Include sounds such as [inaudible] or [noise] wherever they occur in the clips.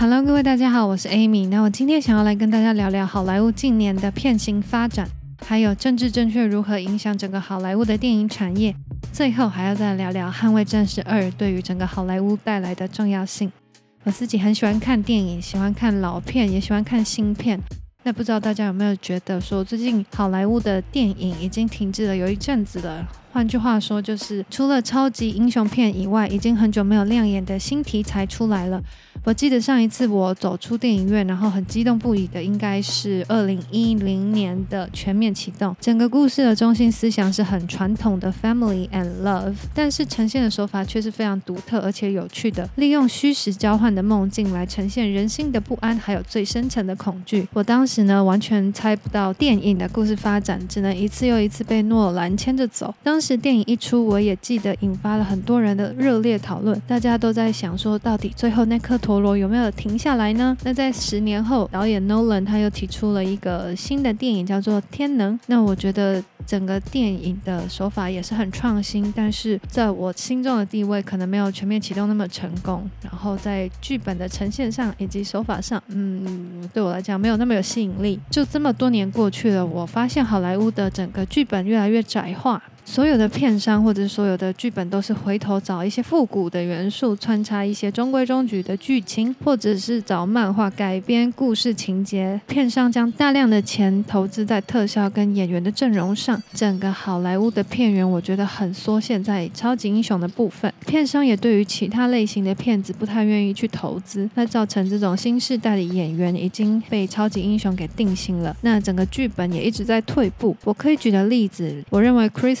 Hello，各位大家好，我是 Amy。那我今天想要来跟大家聊聊好莱坞近年的片型发展，还有政治正确如何影响整个好莱坞的电影产业。最后还要再聊聊《捍卫战士二》对于整个好莱坞带来的重要性。我自己很喜欢看电影，喜欢看老片，也喜欢看新片。那不知道大家有没有觉得说，最近好莱坞的电影已经停滞了有一阵子了？换句话说，就是除了超级英雄片以外，已经很久没有亮眼的新题材出来了。我记得上一次我走出电影院，然后很激动不已的，应该是二零一零年的《全面启动》。整个故事的中心思想是很传统的 family and love，但是呈现的手法却是非常独特而且有趣的，利用虚实交换的梦境来呈现人心的不安，还有最深层的恐惧。我当时呢，完全猜不到电影的故事发展，只能一次又一次被诺兰牵着走。当时。电影一出，我也记得引发了很多人的热烈讨论。大家都在想说，到底最后那颗陀罗有没有停下来呢？那在十年后，导演 Nolan 他又提出了一个新的电影，叫做《天能》。那我觉得整个电影的手法也是很创新，但是在我心中的地位可能没有全面启动那么成功。然后在剧本的呈现上以及手法上，嗯，对我来讲没有那么有吸引力。就这么多年过去了，我发现好莱坞的整个剧本越来越窄化。所有的片商或者所有的剧本都是回头找一些复古的元素，穿插一些中规中矩的剧情，或者是找漫画改编故事情节。片商将大量的钱投资在特效跟演员的阵容上，整个好莱坞的片源我觉得很缩限在超级英雄的部分。片商也对于其他类型的片子不太愿意去投资，那造成这种新世代的演员已经被超级英雄给定型了。那整个剧本也一直在退步。我可以举的例子，我认为 Chris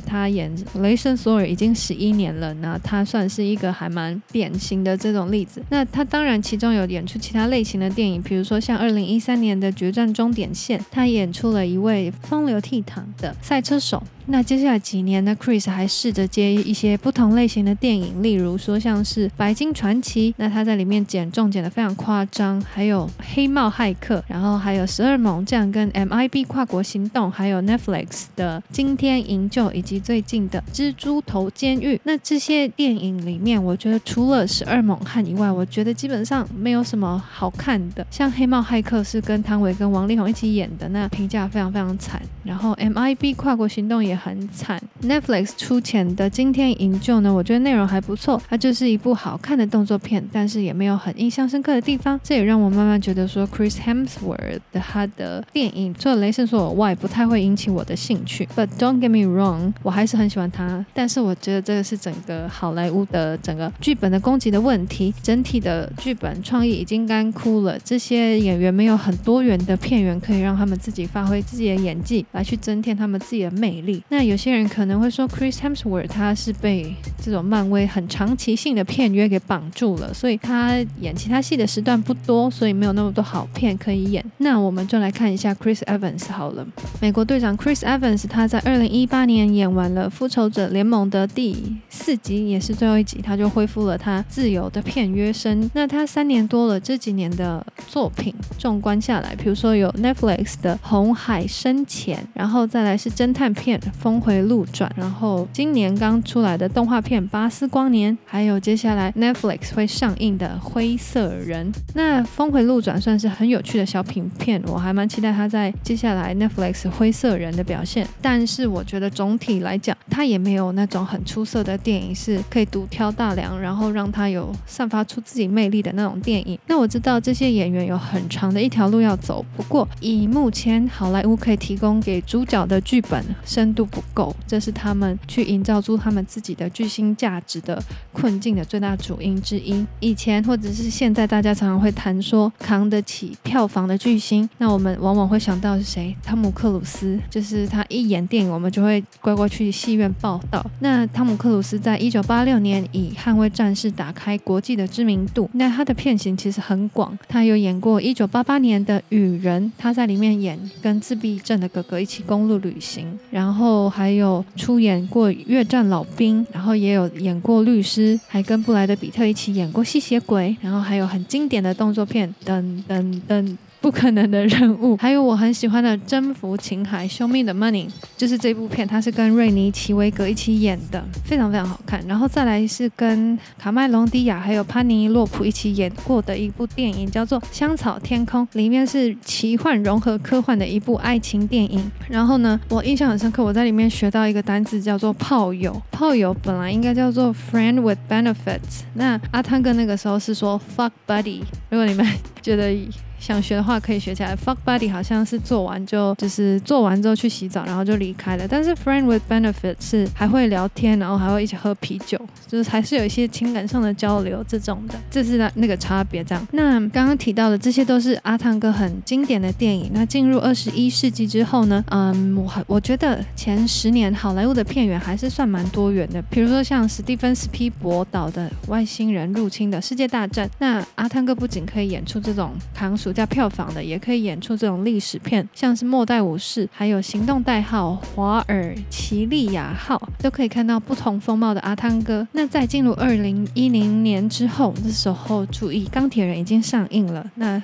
他演雷神索尔已经十一年了，那他算是一个还蛮典型的这种例子。那他当然其中有演出其他类型的电影，比如说像二零一三年的《决战终点线》，他演出了一位风流倜傥的赛车手。那接下来几年呢，Chris 还试着接一些不同类型的电影，例如说像是《白金传奇》，那他在里面减重减得非常夸张，还有《黑帽骇客》，然后还有《十二猛将》跟 MIB 跨国行动，还有 Netflix 的《惊天营救》，以及最近的《蜘蛛头监狱》。那这些电影里面，我觉得除了《十二猛汉》以外，我觉得基本上没有什么好看的。像《黑帽骇客》是跟汤唯跟王力宏一起演的，那评价非常非常惨。然后 MIB 跨国行动也也很惨。Netflix 出钱的《惊天营救》呢，我觉得内容还不错，它就是一部好看的动作片，但是也没有很印象深刻的地方。这也让我慢慢觉得说，Chris Hemsworth 的他的电影除了雷神索尔外，不太会引起我的兴趣。But don't get me wrong，我还是很喜欢他。但是我觉得这个是整个好莱坞的整个剧本的攻击的问题，整体的剧本创意已经干枯了。这些演员没有很多元的片源可以让他们自己发挥自己的演技。来去增添他们自己的魅力。那有些人可能会说，Chris Hemsworth 他是被这种漫威很长期性的片约给绑住了，所以他演其他戏的时段不多，所以没有那么多好片可以演。那我们就来看一下 Chris Evans 好了。美国队长 Chris Evans 他在二零一八年演完了《复仇者联盟》的第四集，也是最后一集，他就恢复了他自由的片约生。那他三年多了这几年的作品，纵观下来，比如说有 Netflix 的《红海深潜》。然后再来是侦探片《峰回路转》，然后今年刚出来的动画片《巴斯光年》，还有接下来 Netflix 会上映的《灰色人》。那《峰回路转》算是很有趣的小品片，我还蛮期待他在接下来 Netflix《灰色人》的表现。但是我觉得总体来讲，他也没有那种很出色的电影是可以独挑大梁，然后让他有散发出自己魅力的那种电影。那我知道这些演员有很长的一条路要走，不过以目前好莱坞可以提供给主角的剧本深度不够，这是他们去营造出他们自己的巨星价值的困境的最大主因之一。以前或者是现在，大家常常会谈说扛得起票房的巨星，那我们往往会想到是谁？汤姆克鲁斯，就是他一演电影，我们就会乖乖去戏院报道。那汤姆克鲁斯在一九八六年以《捍卫战士》打开国际的知名度，那他的片型其实很广，他有演过一九八八年的《雨人》，他在里面演跟自闭症的哥哥一起。公路旅行，然后还有出演过《越战老兵》，然后也有演过律师，还跟布莱德比特一起演过《吸血鬼》，然后还有很经典的动作片，等等等。不可能的任务，还有我很喜欢的《征服情海》（Show Me the Money），就是这部片，它是跟瑞尼奇维格一起演的，非常非常好看。然后再来是跟卡麦隆·迪亚还有潘尼洛普一起演过的一部电影，叫做《香草天空》，里面是奇幻融合科幻的一部爱情电影。然后呢，我印象很深刻，我在里面学到一个单词叫做“炮友”，炮友本来应该叫做 “friend with benefits”。那阿汤哥那个时候是说 “fuck buddy”，如果你们觉得。想学的话可以学起来。Fuck buddy 好像是做完就就是做完之后去洗澡，然后就离开了。但是 friend with benefit 是还会聊天，然后还会一起喝啤酒，就是还是有一些情感上的交流这种的，这是那那个差别。这样。那刚刚提到的这些都是阿汤哥很经典的电影。那进入二十一世纪之后呢？嗯，我我觉得前十年好莱坞的片源还是算蛮多元的。比如说像史蒂芬斯皮博导的《外星人入侵的世界大战》，那阿汤哥不仅可以演出这种扛暑假票房的，也可以演出这种历史片，像是《末代武士》，还有《行动代号华尔奇利亚号》，都可以看到不同风貌的阿汤哥。那在进入二零一零年之后，这时候注意，《钢铁人》已经上映了。那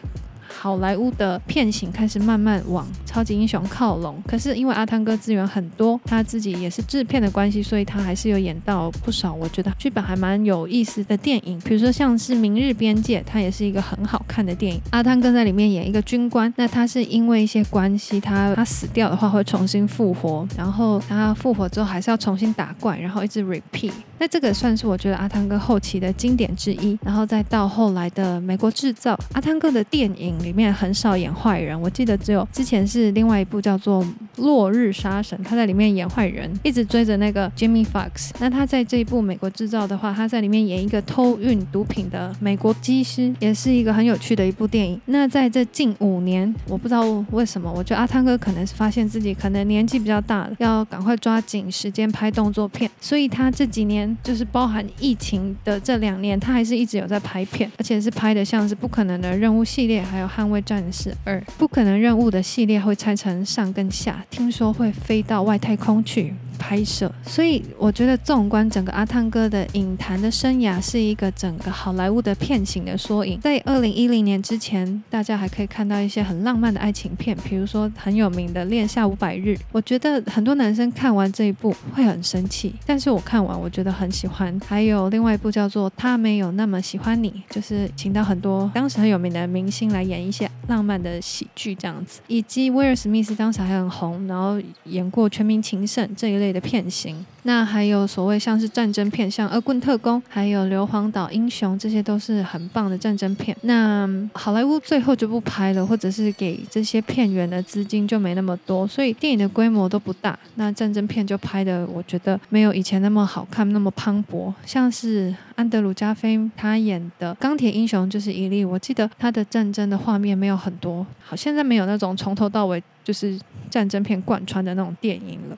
好莱坞的片型开始慢慢往超级英雄靠拢，可是因为阿汤哥资源很多，他自己也是制片的关系，所以他还是有演到不少我觉得剧本还蛮有意思的电影，比如说像是《明日边界》，它也是一个很好看的电影。阿汤哥在里面演一个军官，那他是因为一些关系，他他死掉的话会重新复活，然后他复活之后还是要重新打怪，然后一直 repeat。那这个算是我觉得阿汤哥后期的经典之一，然后再到后来的《美国制造》，阿汤哥的电影里面很少演坏人，我记得只有之前是另外一部叫做《落日杀神》，他在里面演坏人，一直追着那个 Jimmy Fox。那他在这一部《美国制造》的话，他在里面演一个偷运毒品的美国机师，也是一个很有趣的一部电影。那在这近五年，我不知道为什么，我觉得阿汤哥可能是发现自己可能年纪比较大了，要赶快抓紧时间拍动作片，所以他这几年。就是包含疫情的这两年，他还是一直有在拍片，而且是拍的像是《不可能的任务》系列，还有《捍卫战士二》。不可能任务的系列会拆成上跟下，听说会飞到外太空去。拍摄，所以我觉得纵观整个阿汤哥的影坛的生涯，是一个整个好莱坞的片型的缩影。在二零一零年之前，大家还可以看到一些很浪漫的爱情片，比如说很有名的《恋夏五百日》。我觉得很多男生看完这一部会很生气，但是我看完我觉得很喜欢。还有另外一部叫做《他没有那么喜欢你》，就是请到很多当时很有名的明星来演一些浪漫的喜剧这样子，以及威尔史密斯当时还很红，然后演过《全民情圣》这一类的片型，那还有所谓像是战争片，像《恶棍特工》，还有《硫磺岛英雄》，这些都是很棒的战争片。那好莱坞最后就不拍了，或者是给这些片源的资金就没那么多，所以电影的规模都不大。那战争片就拍的，我觉得没有以前那么好看，那么磅礴。像是安德鲁加菲他演的《钢铁英雄》就是一例，我记得他的战争的画面没有很多，好，现在没有那种从头到尾就是战争片贯穿的那种电影了。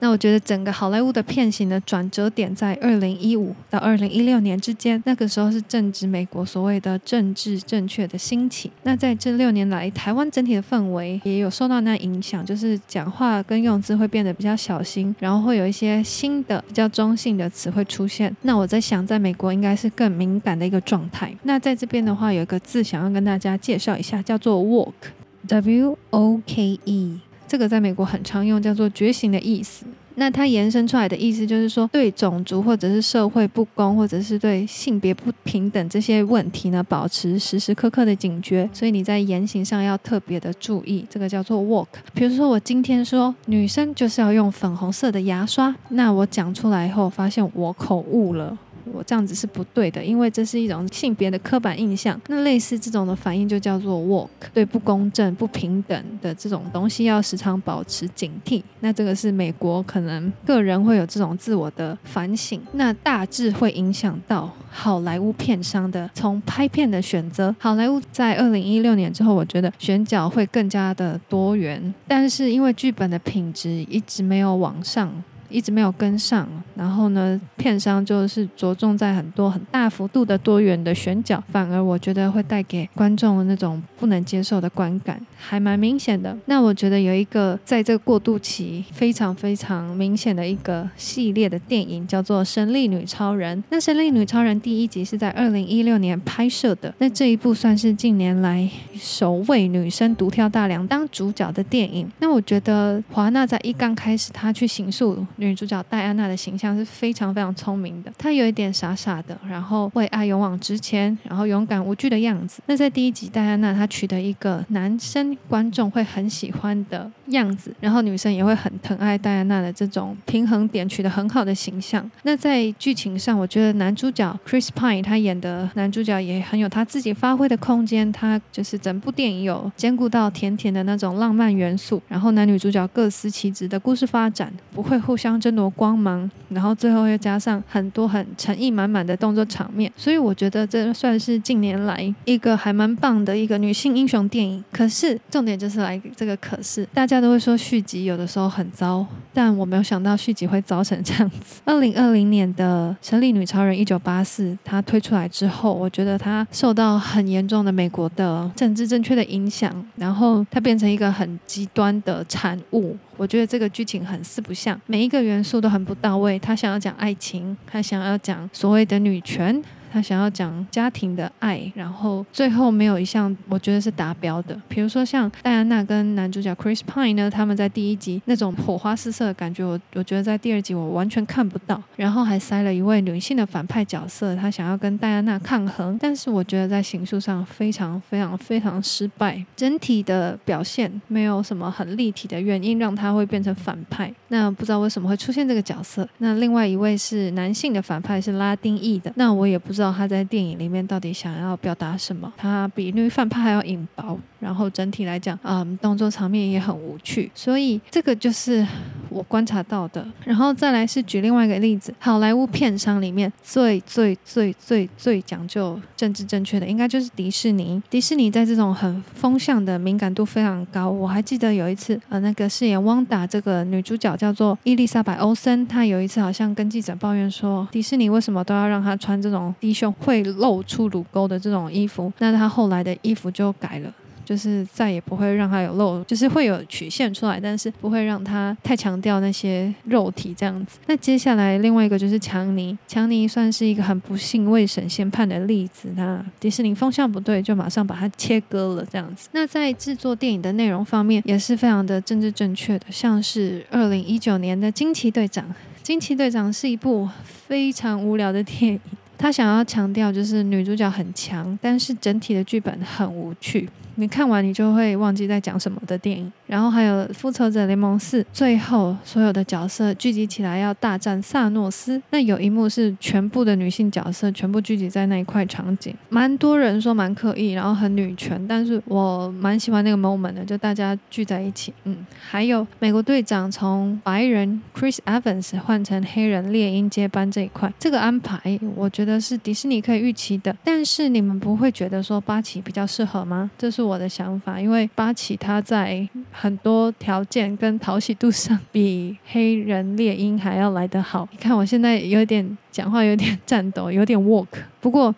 那我觉得整个好莱坞的片型的转折点在二零一五到二零一六年之间，那个时候是正值美国所谓的政治正确的兴起。那在这六年来，台湾整体的氛围也有受到那影响，就是讲话跟用字会变得比较小心，然后会有一些新的比较中性的词汇出现。那我在想，在美国应该是更敏感的一个状态。那在这边的话，有一个字想要跟大家介绍一下，叫做 woke，W O K E。这个在美国很常用，叫做“觉醒”的意思。那它延伸出来的意思就是说，对种族或者是社会不公，或者是对性别不平等这些问题呢，保持时时刻刻的警觉。所以你在言行上要特别的注意，这个叫做 walk。比如说，我今天说女生就是要用粉红色的牙刷，那我讲出来后，发现我口误了。我这样子是不对的，因为这是一种性别的刻板印象。那类似这种的反应就叫做 “work”，对不公正、不平等的这种东西要时常保持警惕。那这个是美国可能个人会有这种自我的反省，那大致会影响到好莱坞片商的从拍片的选择。好莱坞在二零一六年之后，我觉得选角会更加的多元，但是因为剧本的品质一直没有往上。一直没有跟上。然后呢，片商就是着重在很多很大幅度的多元的选角，反而我觉得会带给观众那种不能接受的观感，还蛮明显的。那我觉得有一个在这个过渡期非常非常明显的一个系列的电影，叫做《神力女超人》。那《神力女超人》第一集是在二零一六年拍摄的，那这一部算是近年来首位女生独挑大梁当主角的电影。那我觉得华纳在一刚开始，她去行塑女主角戴安娜的形象。是非常非常聪明的，她有一点傻傻的，然后为爱勇往直前，然后勇敢无惧的样子。那在第一集，戴安娜她取得一个男生观众会很喜欢的样子，然后女生也会很疼爱戴安娜的这种平衡点取得很好的形象。那在剧情上，我觉得男主角 Chris Pine 他演的男主角也很有他自己发挥的空间，他就是整部电影有兼顾到甜甜的那种浪漫元素，然后男女主角各司其职的故事发展，不会互相争夺光芒。然后最后又加上很多很诚意满满的动作场面，所以我觉得这算是近年来一个还蛮棒的一个女性英雄电影。可是重点就是来这个可是，大家都会说续集有的时候很糟，但我没有想到续集会糟成这样子。[laughs] 二零二零年的《神力女超人》一九八四，它推出来之后，我觉得它受到很严重的美国的政治正确的影响，然后它变成一个很极端的产物。我觉得这个剧情很四不像，每一个元素都很不到位。他想要讲爱情，他想要讲所谓的女权。他想要讲家庭的爱，然后最后没有一项我觉得是达标的。比如说像戴安娜跟男主角 Chris Pine 呢，他们在第一集那种火花四射的感觉，我我觉得在第二集我完全看不到。然后还塞了一位女性的反派角色，他想要跟戴安娜抗衡，但是我觉得在形塑上非常非常非常失败。整体的表现没有什么很立体的原因让他会变成反派。那不知道为什么会出现这个角色。那另外一位是男性的反派是拉丁裔的，那我也不知。知道他在电影里面到底想要表达什么？他比绿饭派还要引爆，然后整体来讲，嗯，动作场面也很无趣，所以这个就是我观察到的。然后再来是举另外一个例子，好莱坞片商里面最最最最最讲究政治正确的，应该就是迪士尼。迪士尼在这种很风向的敏感度非常高。我还记得有一次，呃，那个饰演汪达这个女主角叫做伊丽莎白·欧森，她有一次好像跟记者抱怨说，迪士尼为什么都要让她穿这种。低胸会露出乳沟的这种衣服，那她后来的衣服就改了，就是再也不会让它有露，就是会有曲线出来，但是不会让它太强调那些肉体这样子。那接下来另外一个就是强尼，强尼算是一个很不幸未审先判的例子。那迪士尼风向不对，就马上把它切割了这样子。那在制作电影的内容方面，也是非常的政治正确的，像是二零一九年的《惊奇队长》，《惊奇队长》是一部非常无聊的电影。他想要强调就是女主角很强，但是整体的剧本很无趣。你看完你就会忘记在讲什么的电影，然后还有《复仇者联盟四》，最后所有的角色聚集起来要大战萨诺斯。那有一幕是全部的女性角色全部聚集在那一块场景，蛮多人说蛮刻意，然后很女权，但是我蛮喜欢那个 moment 的，就大家聚在一起。嗯，还有美国队长从白人 Chris Evans 换成黑人猎鹰接班这一块，这个安排我觉得是迪士尼可以预期的。但是你们不会觉得说八旗比较适合吗？这是我。的想法，因为八旗它在很多条件跟讨喜度上比黑人猎鹰还要来得好。你看我现在有点讲话有点颤抖，有点 walk。不过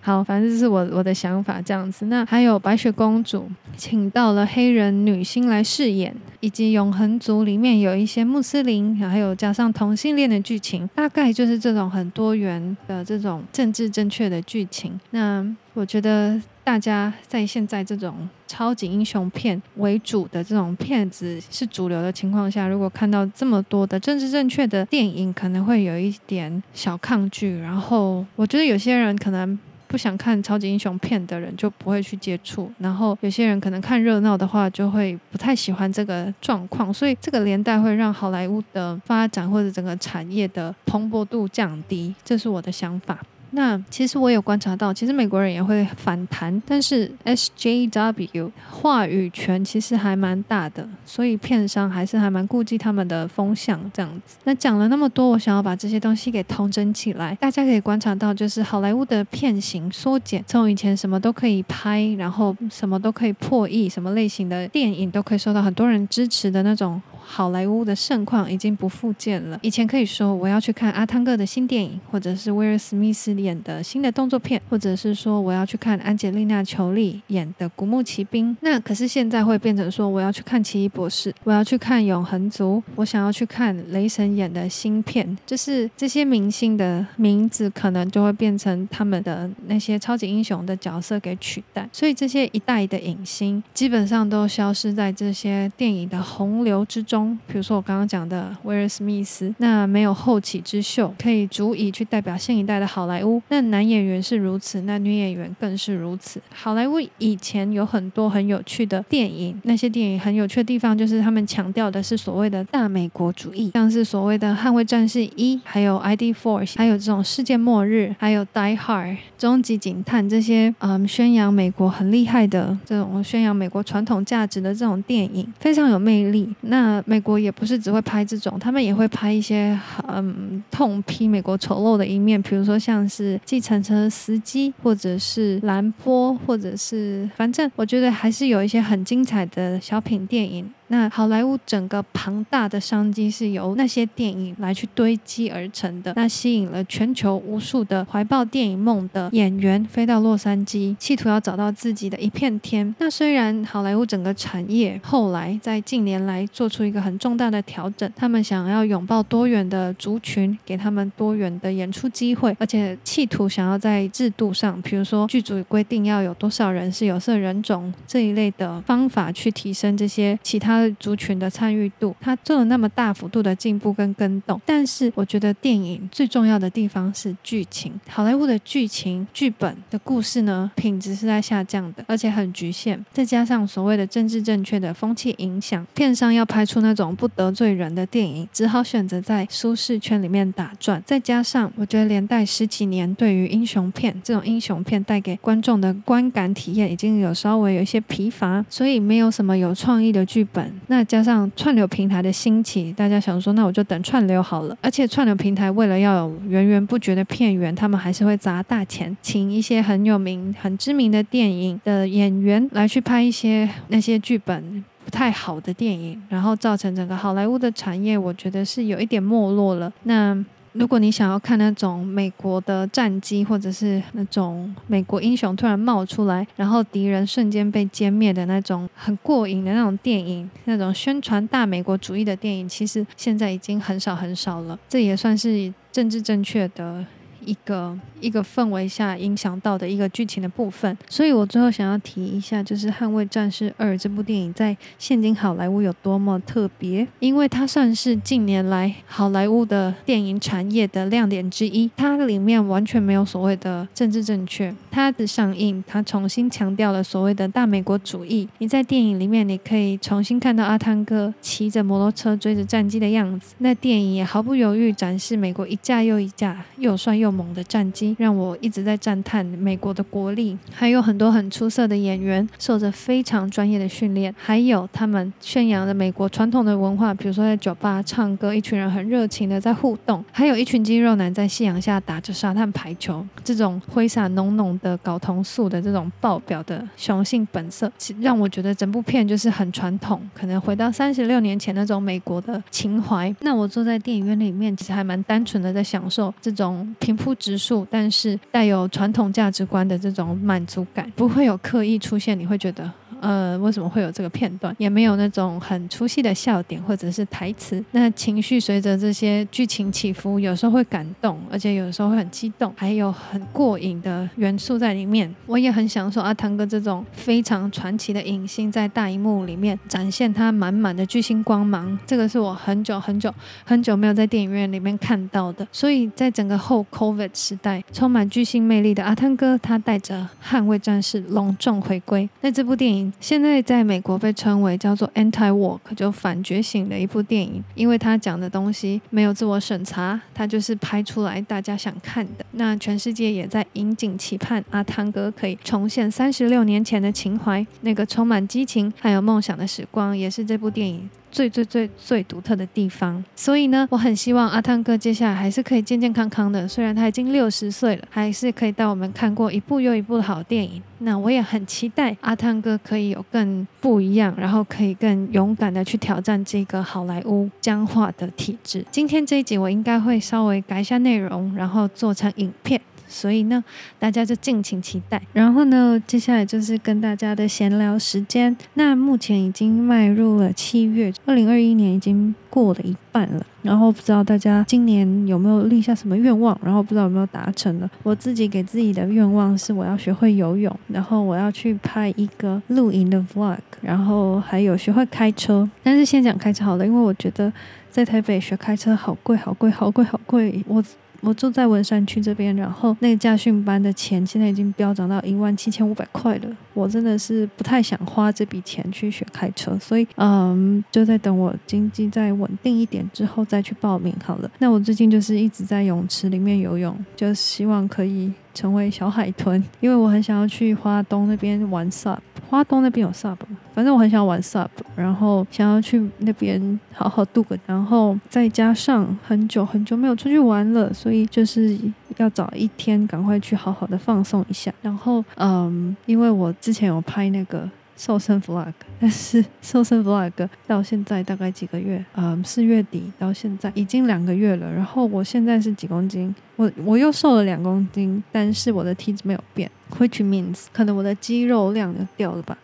好，反正这是我我的想法这样子。那还有白雪公主，请到了黑人女星来饰演，以及永恒族里面有一些穆斯林，还有加上同性恋的剧情，大概就是这种很多元的这种政治正确的剧情。那我觉得。大家在现在这种超级英雄片为主的这种片子是主流的情况下，如果看到这么多的政治正确的电影，可能会有一点小抗拒。然后，我觉得有些人可能不想看超级英雄片的人就不会去接触。然后，有些人可能看热闹的话，就会不太喜欢这个状况。所以，这个连带会让好莱坞的发展或者整个产业的蓬勃度降低。这是我的想法。那其实我有观察到，其实美国人也会反弹，但是 SJW 话语权其实还蛮大的，所以片商还是还蛮顾忌他们的风向这样子。那讲了那么多，我想要把这些东西给统整起来，大家可以观察到，就是好莱坞的片型缩减，从以前什么都可以拍，然后什么都可以破亿，什么类型的电影都可以受到很多人支持的那种。好莱坞的盛况已经不复见了。以前可以说我要去看阿汤哥的新电影，或者是威尔史密斯演的新的动作片，或者是说我要去看安吉丽娜·裘丽演的《古墓奇兵》。那可是现在会变成说我要去看《奇异博士》，我要去看《永恒族》，我想要去看雷神演的新片。就是这些明星的名字可能就会变成他们的那些超级英雄的角色给取代，所以这些一代的影星基本上都消失在这些电影的洪流之中。比如说我刚刚讲的威尔史密斯，那没有后起之秀可以足以去代表新一代的好莱坞。那男演员是如此，那女演员更是如此。好莱坞以前有很多很有趣的电影，那些电影很有趣的地方就是他们强调的是所谓的大美国主义，像是所谓的《捍卫战士一》，还有《ID Force》，还有这种世界末日，还有《Die Hard》终极警探这些，嗯，宣扬美国很厉害的这种宣扬美国传统价值的这种电影，非常有魅力。那美国也不是只会拍这种，他们也会拍一些嗯痛批美国丑陋的一面，比如说像是是计程车司机，或者是蓝波，或者是反正我觉得还是有一些很精彩的小品电影。那好莱坞整个庞大的商机是由那些电影来去堆积而成的，那吸引了全球无数的怀抱电影梦的演员飞到洛杉矶，企图要找到自己的一片天。那虽然好莱坞整个产业后来在近年来做出一个很重大的调整，他们想要拥抱多元的族群，给他们多元的演出机会，而且企图想要在制度上，比如说剧组规定要有多少人是有色人种这一类的方法去提升这些其他。族群的参与度，他做了那么大幅度的进步跟跟动，但是我觉得电影最重要的地方是剧情。好莱坞的剧情、剧本的故事呢，品质是在下降的，而且很局限。再加上所谓的政治正确的风气影响，片商要拍出那种不得罪人的电影，只好选择在舒适圈里面打转。再加上我觉得连带十几年对于英雄片这种英雄片带给观众的观感体验已经有稍微有一些疲乏，所以没有什么有创意的剧本。那加上串流平台的兴起，大家想说，那我就等串流好了。而且串流平台为了要有源源不绝的片源，他们还是会砸大钱，请一些很有名、很知名的电影的演员来去拍一些那些剧本不太好的电影，然后造成整个好莱坞的产业，我觉得是有一点没落了。那。如果你想要看那种美国的战机，或者是那种美国英雄突然冒出来，然后敌人瞬间被歼灭的那种很过瘾的那种电影，那种宣传大美国主义的电影，其实现在已经很少很少了。这也算是政治正确的。一个一个氛围下影响到的一个剧情的部分，所以我最后想要提一下，就是《捍卫战士二》这部电影在现今好莱坞有多么特别，因为它算是近年来好莱坞的电影产业的亮点之一。它里面完全没有所谓的政治正确，它的上映，它重新强调了所谓的大美国主义。你在电影里面，你可以重新看到阿汤哥骑着摩托车追着战机的样子。那电影也毫不犹豫展示美国一架又一架又帅又猛的战机让我一直在赞叹美国的国力，还有很多很出色的演员，受着非常专业的训练，还有他们宣扬的美国传统的文化，比如说在酒吧唱歌，一群人很热情的在互动，还有一群肌肉男在夕阳下打着沙滩排球，这种挥洒浓浓的睾酮素的这种爆表的雄性本色，让我觉得整部片就是很传统，可能回到三十六年前那种美国的情怀。那我坐在电影院里面，其实还蛮单纯的在享受这种平铺直述，但是带有传统价值观的这种满足感，不会有刻意出现，你会觉得。呃，为什么会有这个片段？也没有那种很出戏的笑点或者是台词。那情绪随着这些剧情起伏，有时候会感动，而且有时候会很激动，还有很过瘾的元素在里面。我也很享受阿汤哥这种非常传奇的影星在大荧幕里面展现他满满的巨星光芒。这个是我很久很久很久没有在电影院里面看到的。所以在整个后 COVID 时代，充满巨星魅力的阿汤哥，他带着《捍卫战士》隆重回归。那这部电影。现在在美国被称为叫做 anti-woke，就反觉醒的一部电影，因为他讲的东西没有自我审查，他就是拍出来大家想看的。那全世界也在引颈期盼阿汤哥可以重现三十六年前的情怀，那个充满激情还有梦想的时光，也是这部电影。最最最最独特的地方，所以呢，我很希望阿汤哥接下来还是可以健健康康的。虽然他已经六十岁了，还是可以带我们看过一部又一部的好电影。那我也很期待阿汤哥可以有更不一样，然后可以更勇敢的去挑战这个好莱坞僵化的体制。今天这一集我应该会稍微改一下内容，然后做成影片。所以呢，大家就敬请期待。然后呢，接下来就是跟大家的闲聊时间。那目前已经迈入了七月，二零二一年已经过了一半了。然后不知道大家今年有没有立下什么愿望？然后不知道有没有达成了。我自己给自己的愿望是我要学会游泳，然后我要去拍一个露营的 vlog，然后还有学会开车。但是先讲开车好了，因为我觉得在台北学开车好贵，好贵，好贵，好贵。我。我住在文山区这边，然后那个驾训班的钱现在已经飙涨到一万七千五百块了。我真的是不太想花这笔钱去学开车，所以嗯，就在等我经济再稳定一点之后再去报名好了。那我最近就是一直在泳池里面游泳，就希望可以成为小海豚，因为我很想要去花东那边玩耍。花东那边有 SUP，反正我很想玩 SUP，然后想要去那边好好度个，然后再加上很久很久没有出去玩了，所以就是要找一天赶快去好好的放松一下。然后嗯，因为我之前有拍那个。瘦身 vlog，但是 [laughs] 瘦身 vlog 到现在大概几个月？嗯，四月底到现在已经两个月了。然后我现在是几公斤？我我又瘦了两公斤，但是我的体脂没有变，which means 可能我的肌肉量就掉了吧。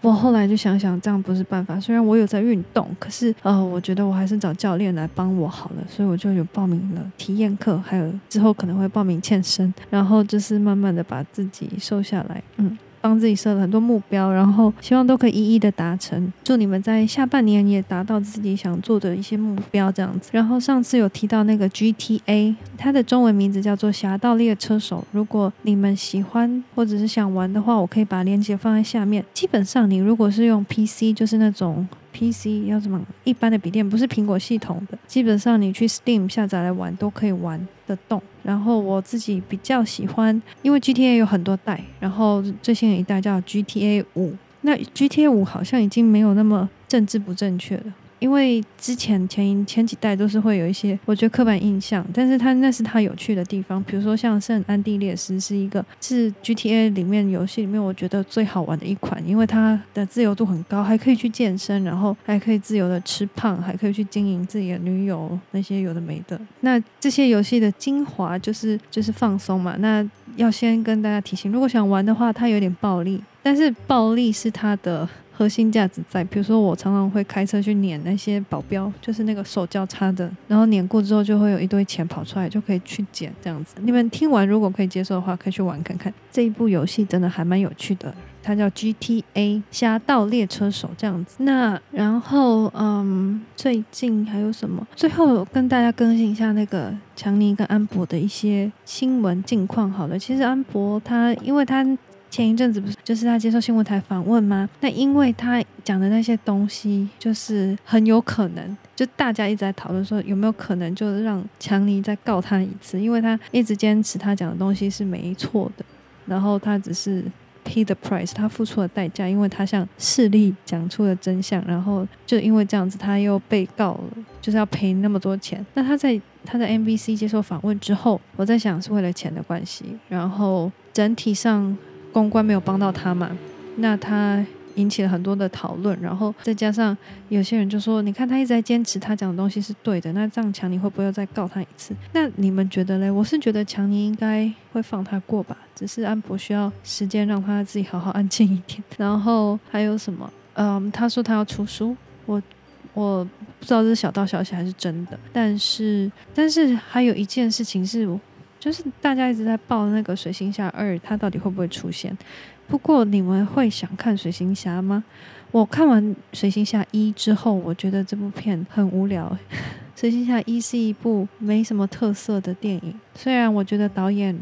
我后来就想想，这样不是办法。虽然我有在运动，可是呃，我觉得我还是找教练来帮我好了。所以我就有报名了体验课，还有之后可能会报名健身，然后就是慢慢的把自己瘦下来。嗯。帮自己设了很多目标，然后希望都可以一一的达成。祝你们在下半年也达到自己想做的一些目标，这样子。然后上次有提到那个 GTA，它的中文名字叫做《侠盗猎车手》。如果你们喜欢或者是想玩的话，我可以把链接放在下面。基本上，你如果是用 PC，就是那种。PC 要什么？一般的笔电不是苹果系统的，基本上你去 Steam 下载来玩都可以玩得动。然后我自己比较喜欢，因为 GTA 有很多代，然后最新的一代叫 GTA 五。那 GTA 五好像已经没有那么政治不正确了。因为之前前前几代都是会有一些我觉得刻板印象，但是它那是它有趣的地方，比如说像圣安地列斯是一个是 GTA 里面游戏里面我觉得最好玩的一款，因为它的自由度很高，还可以去健身，然后还可以自由的吃胖，还可以去经营自己的女友那些有的没的。那这些游戏的精华就是就是放松嘛。那要先跟大家提醒，如果想玩的话，它有点暴力，但是暴力是它的。核心价值在，比如说我常常会开车去撵那些保镖，就是那个手交叉的，然后撵过之后就会有一堆钱跑出来，就可以去捡这样子。你们听完如果可以接受的话，可以去玩看看。这一部游戏真的还蛮有趣的，它叫 GTA 侠盗猎车手这样子。那然后嗯，最近还有什么？最后跟大家更新一下那个强尼跟安博的一些新闻近况。好了，其实安博他因为他。前一阵子不是就是他接受新闻台访问吗？那因为他讲的那些东西，就是很有可能，就大家一直在讨论说有没有可能，就让强尼再告他一次，因为他一直坚持他讲的东西是没错的，然后他只是 pay the price，他付出了代价，因为他向势力讲出了真相，然后就因为这样子他又被告了，就是要赔那么多钱。那他在他在 NBC 接受访问之后，我在想是为了钱的关系，然后整体上。公关没有帮到他嘛？那他引起了很多的讨论，然后再加上有些人就说：“你看他一直在坚持他讲的东西是对的，那这样强尼会不会再告他一次？”那你们觉得嘞？我是觉得强尼应该会放他过吧，只是安博需要时间让他自己好好安静一点。然后还有什么？嗯，他说他要出书，我我不知道这是小道消息还是真的，但是但是还有一件事情是。就是大家一直在报那个《水星侠二》，它到底会不会出现？不过你们会想看《水行侠》吗？我看完《水行侠一》之后，我觉得这部片很无聊。[laughs]《水星侠》一是一部没什么特色的电影，虽然我觉得导演。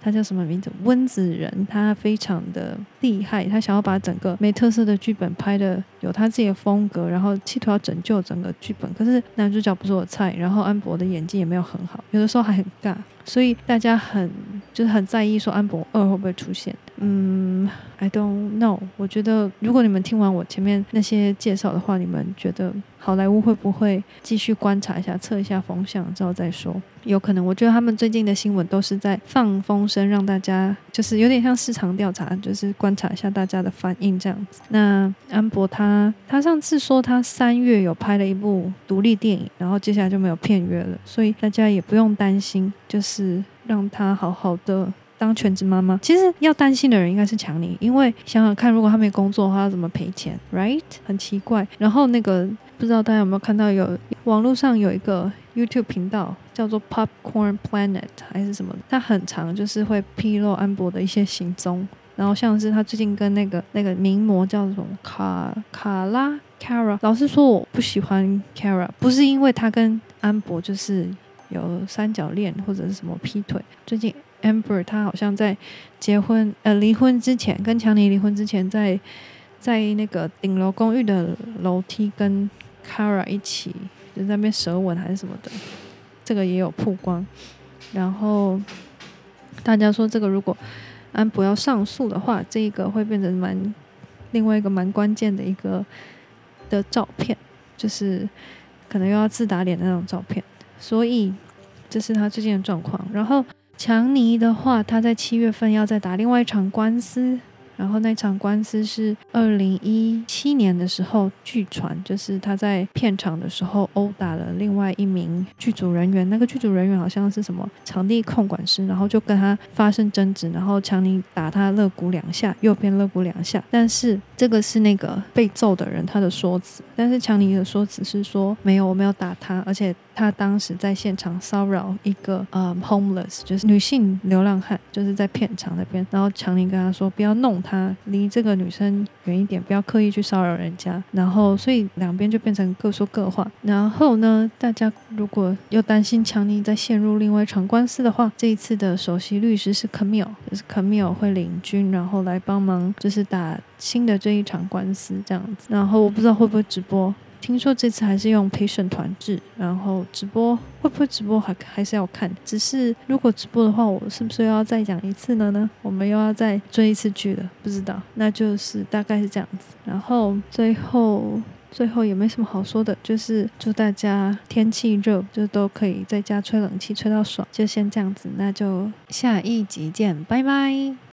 他叫什么名字？温子仁，他非常的厉害，他想要把整个没特色的剧本拍的有他自己的风格，然后企图要拯救整个剧本。可是男主角不是我菜，然后安博的演技也没有很好，有的时候还很尬，所以大家很就是很在意说安博二会不会出现。嗯，I don't know。我觉得如果你们听完我前面那些介绍的话，你们觉得好莱坞会不会继续观察一下，测一下风向之后再说？有可能。我觉得他们最近的新闻都是在放风声，让大家就是有点像市场调查，就是观察一下大家的反应这样子。那安博他他上次说他三月有拍了一部独立电影，然后接下来就没有片约了，所以大家也不用担心，就是让他好好的。当全职妈妈，其实要担心的人应该是强尼，因为想想看，如果他没工作的话，要怎么赔钱？Right？很奇怪。然后那个不知道大家有没有看到有，网络上有一个 YouTube 频道叫做 Popcorn Planet 还是什么？它很长，就是会披露安博的一些行踪。然后像是他最近跟那个那个名模叫什么卡卡拉 Cara，老实说我不喜欢 Cara，不是因为他跟安博就是有三角恋或者是什么劈腿，最近。Amber 他好像在结婚呃离婚之前，跟强尼离婚之前，在在那个顶楼公寓的楼梯跟 Kara 一起就在那边舌吻还是什么的，这个也有曝光。然后大家说这个如果安博要上诉的话，这一个会变成蛮另外一个蛮关键的一个的照片，就是可能又要自打脸的那种照片。所以这是他最近的状况。然后。强尼的话，他在七月份要再打另外一场官司。然后那场官司是二零一七年的时候，据传就是他在片场的时候殴打了另外一名剧组人员，那个剧组人员好像是什么场地控管师，然后就跟他发生争执，然后强尼打他肋骨两下，右边肋骨两下。但是这个是那个被揍的人他的说辞，但是强尼的说辞是说没有，我没有打他，而且他当时在现场骚扰一个呃、homeless，就是女性流浪汉，就是在片场那边，然后强尼跟他说不要弄他。他离这个女生远一点，不要刻意去骚扰人家。然后，所以两边就变成各说各话。然后呢，大家如果又担心强尼再陷入另外一场官司的话，这一次的首席律师是 Camille，就是 Camille 会领军，然后来帮忙，就是打新的这一场官司这样子。然后我不知道会不会直播。听说这次还是用陪审团制，然后直播会不会直播还还是要看。只是如果直播的话，我是不是又要再讲一次了呢？我们又要再追一次剧了，不知道。那就是大概是这样子。然后最后最后也没什么好说的，就是祝大家天气热，就都可以在家吹冷气吹到爽。就先这样子，那就下一集见，拜拜。